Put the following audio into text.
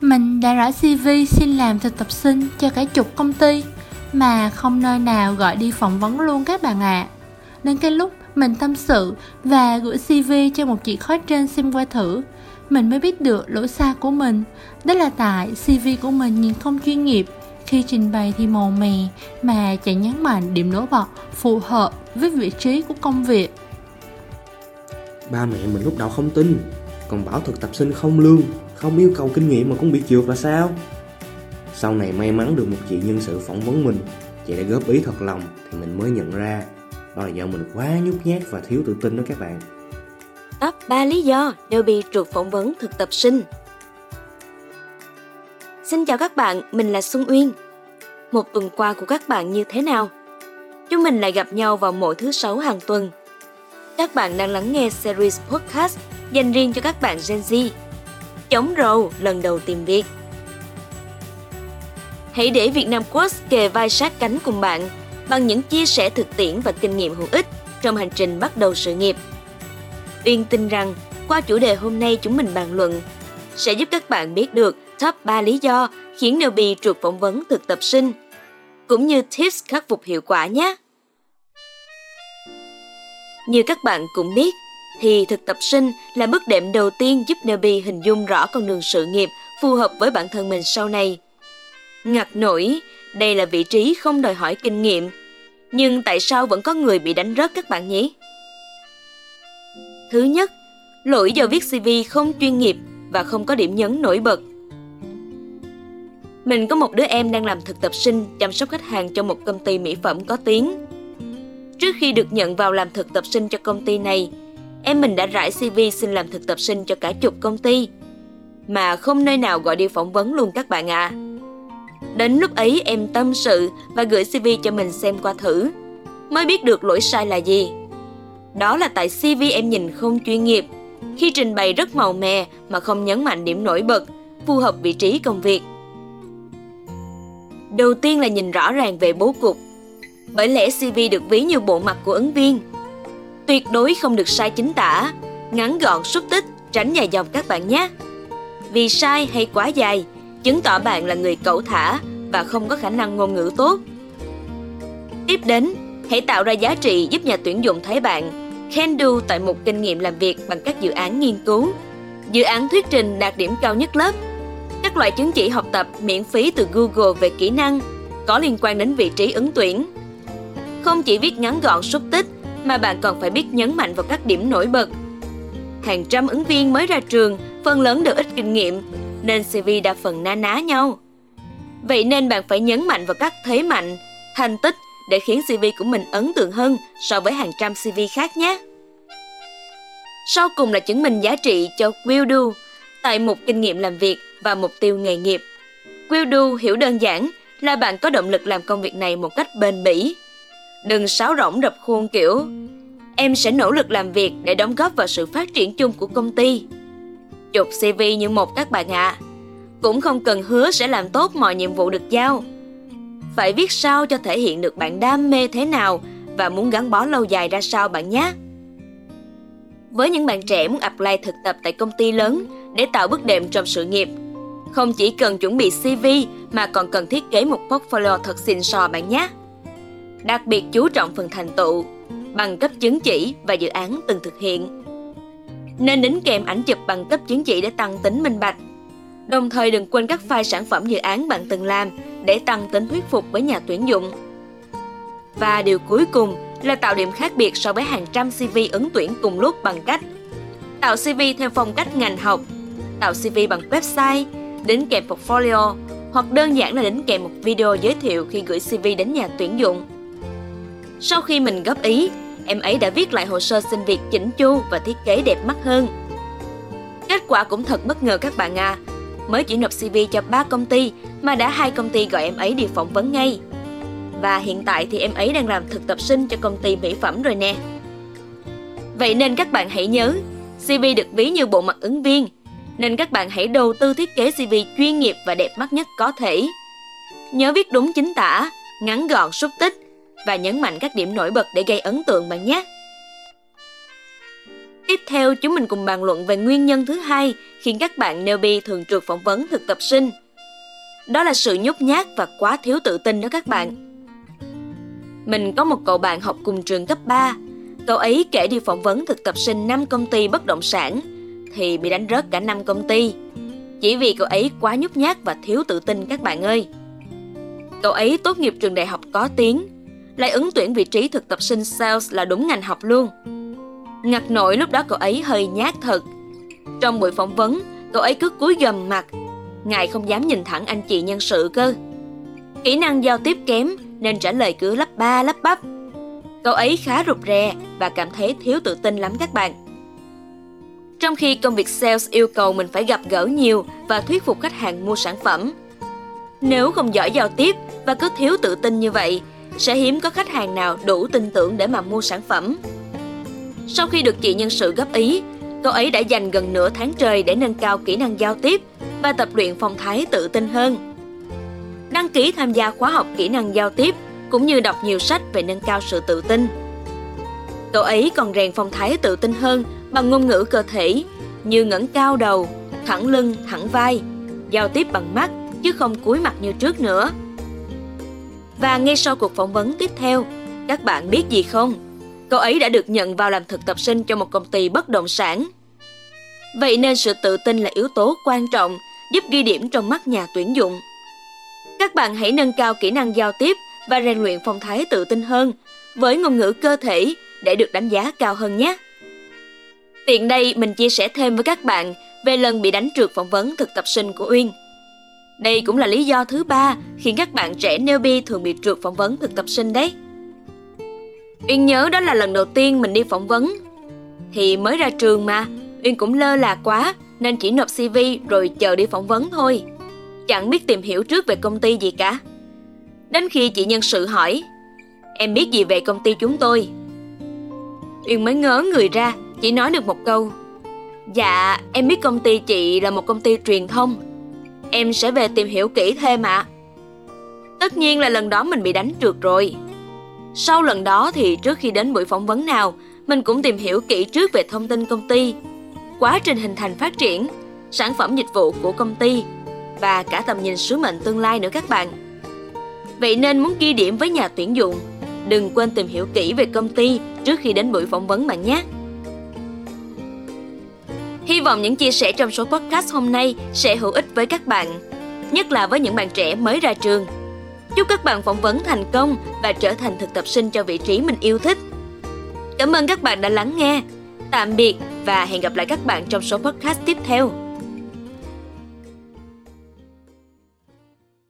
Mình đã rải CV xin làm thực tập sinh cho cả chục công ty, Mà không nơi nào gọi đi phỏng vấn luôn các bạn ạ. À. Đến cái lúc mình tâm sự và gửi CV cho một chị khói trên xem qua thử, Mình mới biết được lỗi sai của mình. Đó là tại CV của mình nhìn không chuyên nghiệp, Khi trình bày thì màu mè mà chẳng nhấn mạnh điểm nổi bật phù hợp với vị trí của công việc. Ba mẹ mình lúc đầu không tin, Còn bảo thực tập sinh không lương. Không yêu cầu kinh nghiệm mà cũng bị trượt là sao? Sau này may mắn được một chị nhân sự phỏng vấn mình Chị đã góp ý thật lòng Thì mình mới nhận ra. Đó là do mình quá nhút nhát và thiếu tự tin đó các bạn. Top 3 lý do đều bị trượt phỏng vấn thực tập sinh. Xin chào các bạn, mình là Xuân Uyên. Một tuần qua của các bạn như thế nào? Chúng mình lại gặp nhau vào mỗi thứ sáu hàng tuần. Các bạn đang lắng nghe series podcast dành riêng cho các bạn Gen Z. Chống rầu lần đầu tìm việc. Hãy để Việt Nam Quốc kề vai sát cánh cùng bạn bằng những chia sẻ thực tiễn và kinh nghiệm hữu ích trong hành trình bắt đầu sự nghiệp. Uyên tin rằng qua chủ đề hôm nay chúng mình bàn luận sẽ giúp các bạn biết được top 3 lý do khiến newbie trượt phỏng vấn thực tập sinh, cũng như tips khắc phục hiệu quả nhé. Như các bạn cũng biết, thì thực tập sinh là bước đệm đầu tiên giúp nebi hình dung rõ con đường sự nghiệp phù hợp với bản thân mình sau này. Ngặt nổi, đây là vị trí không đòi hỏi kinh nghiệm, nhưng tại sao vẫn có người bị đánh rớt các bạn nhỉ? Thứ nhất, lỗi do viết CV không chuyên nghiệp và không có điểm nhấn nổi bật. Mình có một đứa em đang làm thực tập sinh chăm sóc khách hàng cho một công ty mỹ phẩm có tiếng. Trước khi được nhận vào làm thực tập sinh cho công ty này, em mình đã rải CV xin làm thực tập sinh cho cả chục công ty. Mà không nơi nào gọi đi phỏng vấn luôn các bạn ạ. À. Đến lúc ấy em tâm sự và gửi CV cho mình xem qua thử, mới biết được lỗi sai là gì. Đó là tại CV em nhìn không chuyên nghiệp, khi trình bày rất màu mè mà không nhấn mạnh điểm nổi bật, phù hợp vị trí công việc. Đầu tiên là nhìn rõ ràng về bố cục, bởi lẽ CV được ví như bộ mặt của ứng viên. Tuyệt đối không được sai chính tả, ngắn gọn xúc tích, tránh dài dòng các bạn nhé. Vì sai hay quá dài, chứng tỏ bạn là người cẩu thả và không có khả năng ngôn ngữ tốt. Tiếp đến, hãy tạo ra giá trị giúp nhà tuyển dụng thấy bạn. Khen do tại một kinh nghiệm làm việc bằng các dự án nghiên cứu, dự án thuyết trình đạt điểm cao nhất lớp, các loại chứng chỉ học tập miễn phí từ Google về kỹ năng có liên quan đến vị trí ứng tuyển. Không chỉ viết ngắn gọn xúc tích mà bạn còn phải biết nhấn mạnh vào các điểm nổi bật. Hàng trăm ứng viên mới ra trường, phần lớn đều ít kinh nghiệm, nên CV đa phần na ná nhau. Vậy nên bạn phải nhấn mạnh vào các thế mạnh, thành tích để khiến CV của mình ấn tượng hơn so với hàng trăm CV khác nhé. Sau cùng là chứng minh giá trị cho will do tại một kinh nghiệm làm việc và mục tiêu nghề nghiệp. Will do hiểu đơn giản là bạn có động lực làm công việc này một cách bền bỉ, Đừng sáo rỗng đập khuôn kiểu Em sẽ nỗ lực làm việc để đóng góp vào sự phát triển chung của công ty. Chụp CV như một các bạn ạ. À. Cũng không cần hứa sẽ làm tốt mọi nhiệm vụ được giao. Phải viết sao cho thể hiện được bạn đam mê thế nào và muốn gắn bó lâu dài ra sao bạn nhé. Với những bạn trẻ muốn apply thực tập tại công ty lớn để tạo bước đệm trong sự nghiệp, không chỉ cần chuẩn bị CV mà còn cần thiết kế một portfolio thật xịn sò bạn nhé đặc biệt chú trọng phần thành tựu, bằng cấp chứng chỉ và dự án từng thực hiện. Nên đính kèm ảnh chụp bằng cấp chứng chỉ để tăng tính minh bạch. Đồng thời đừng quên các file sản phẩm dự án bạn từng làm để tăng tính thuyết phục với nhà tuyển dụng. Và điều cuối cùng là tạo điểm khác biệt so với hàng trăm CV ứng tuyển cùng lúc bằng cách tạo CV theo phong cách ngành học, tạo CV bằng website, đính kèm portfolio hoặc đơn giản là đính kèm một video giới thiệu khi gửi CV đến nhà tuyển dụng. Sau khi mình góp ý, em ấy đã viết lại hồ sơ xin việc chỉnh chu và thiết kế đẹp mắt hơn. Kết quả cũng thật bất ngờ các bạn à. Mới chỉ nộp CV cho 3 công ty mà đã hai công ty gọi em ấy đi phỏng vấn ngay. Và hiện tại thì em ấy đang làm thực tập sinh cho công ty mỹ phẩm rồi nè. Vậy nên các bạn hãy nhớ, CV được ví như bộ mặt ứng viên, nên các bạn hãy đầu tư thiết kế CV chuyên nghiệp và đẹp mắt nhất có thể. Nhớ viết đúng chính tả, ngắn gọn xúc tích và nhấn mạnh các điểm nổi bật để gây ấn tượng bạn nhé. Tiếp theo, chúng mình cùng bàn luận về nguyên nhân thứ hai khiến các bạn newbie thường trượt phỏng vấn thực tập sinh. Đó là sự nhút nhát và quá thiếu tự tin đó các bạn. Mình có một cậu bạn học cùng trường cấp 3. Cậu ấy kể đi phỏng vấn thực tập sinh 5 công ty bất động sản thì bị đánh rớt cả 5 công ty. Chỉ vì cậu ấy quá nhút nhát và thiếu tự tin các bạn ơi. Cậu ấy tốt nghiệp trường đại học có tiếng, lại ứng tuyển vị trí thực tập sinh sales là đúng ngành học luôn. Ngặt nổi lúc đó cậu ấy hơi nhát thật. Trong buổi phỏng vấn, cậu ấy cứ cúi gầm mặt, ngài không dám nhìn thẳng anh chị nhân sự cơ. Kỹ năng giao tiếp kém nên trả lời cứ lắp ba lắp bắp. Cậu ấy khá rụt rè và cảm thấy thiếu tự tin lắm các bạn. Trong khi công việc sales yêu cầu mình phải gặp gỡ nhiều và thuyết phục khách hàng mua sản phẩm. Nếu không giỏi giao tiếp và cứ thiếu tự tin như vậy, sẽ hiếm có khách hàng nào đủ tin tưởng để mà mua sản phẩm. Sau khi được chị nhân sự góp ý, cô ấy đã dành gần nửa tháng trời để nâng cao kỹ năng giao tiếp và tập luyện phong thái tự tin hơn. Đăng ký tham gia khóa học kỹ năng giao tiếp cũng như đọc nhiều sách về nâng cao sự tự tin. Cậu ấy còn rèn phong thái tự tin hơn bằng ngôn ngữ cơ thể như ngẩng cao đầu, thẳng lưng, thẳng vai, giao tiếp bằng mắt chứ không cúi mặt như trước nữa. Và ngay sau cuộc phỏng vấn tiếp theo, các bạn biết gì không? Cậu ấy đã được nhận vào làm thực tập sinh cho một công ty bất động sản. Vậy nên sự tự tin là yếu tố quan trọng giúp ghi điểm trong mắt nhà tuyển dụng. Các bạn hãy nâng cao kỹ năng giao tiếp và rèn luyện phong thái tự tin hơn với ngôn ngữ cơ thể để được đánh giá cao hơn nhé. Tiện đây mình chia sẻ thêm với các bạn về lần bị đánh trượt phỏng vấn thực tập sinh của Uyên. Đây cũng là lý do thứ ba khiến các bạn trẻ newbie thường bị trượt phỏng vấn thực tập sinh đấy. Uyên nhớ đó là lần đầu tiên mình đi phỏng vấn. Thì mới ra trường mà, Uyên cũng lơ là quá nên chỉ nộp CV rồi chờ đi phỏng vấn thôi. Chẳng biết tìm hiểu trước về công ty gì cả. Đến khi chị nhân sự hỏi, em biết gì về công ty chúng tôi? Uyên mới ngớ người ra, chỉ nói được một câu. Dạ, em biết công ty chị là một công ty truyền thông. Em sẽ về tìm hiểu kỹ thêm ạ. À. Tất nhiên là lần đó mình bị đánh trượt rồi. Sau lần đó thì trước khi đến buổi phỏng vấn nào, mình cũng tìm hiểu kỹ trước về thông tin công ty, quá trình hình thành phát triển, sản phẩm dịch vụ của công ty và cả tầm nhìn sứ mệnh tương lai nữa các bạn. Vậy nên muốn ghi điểm với nhà tuyển dụng, đừng quên tìm hiểu kỹ về công ty trước khi đến buổi phỏng vấn bạn nhé. Hy vọng những chia sẻ trong số podcast hôm nay sẽ hữu ích với các bạn, nhất là với những bạn trẻ mới ra trường. Chúc các bạn phỏng vấn thành công và trở thành thực tập sinh cho vị trí mình yêu thích. Cảm ơn các bạn đã lắng nghe. Tạm biệt và hẹn gặp lại các bạn trong số podcast tiếp theo.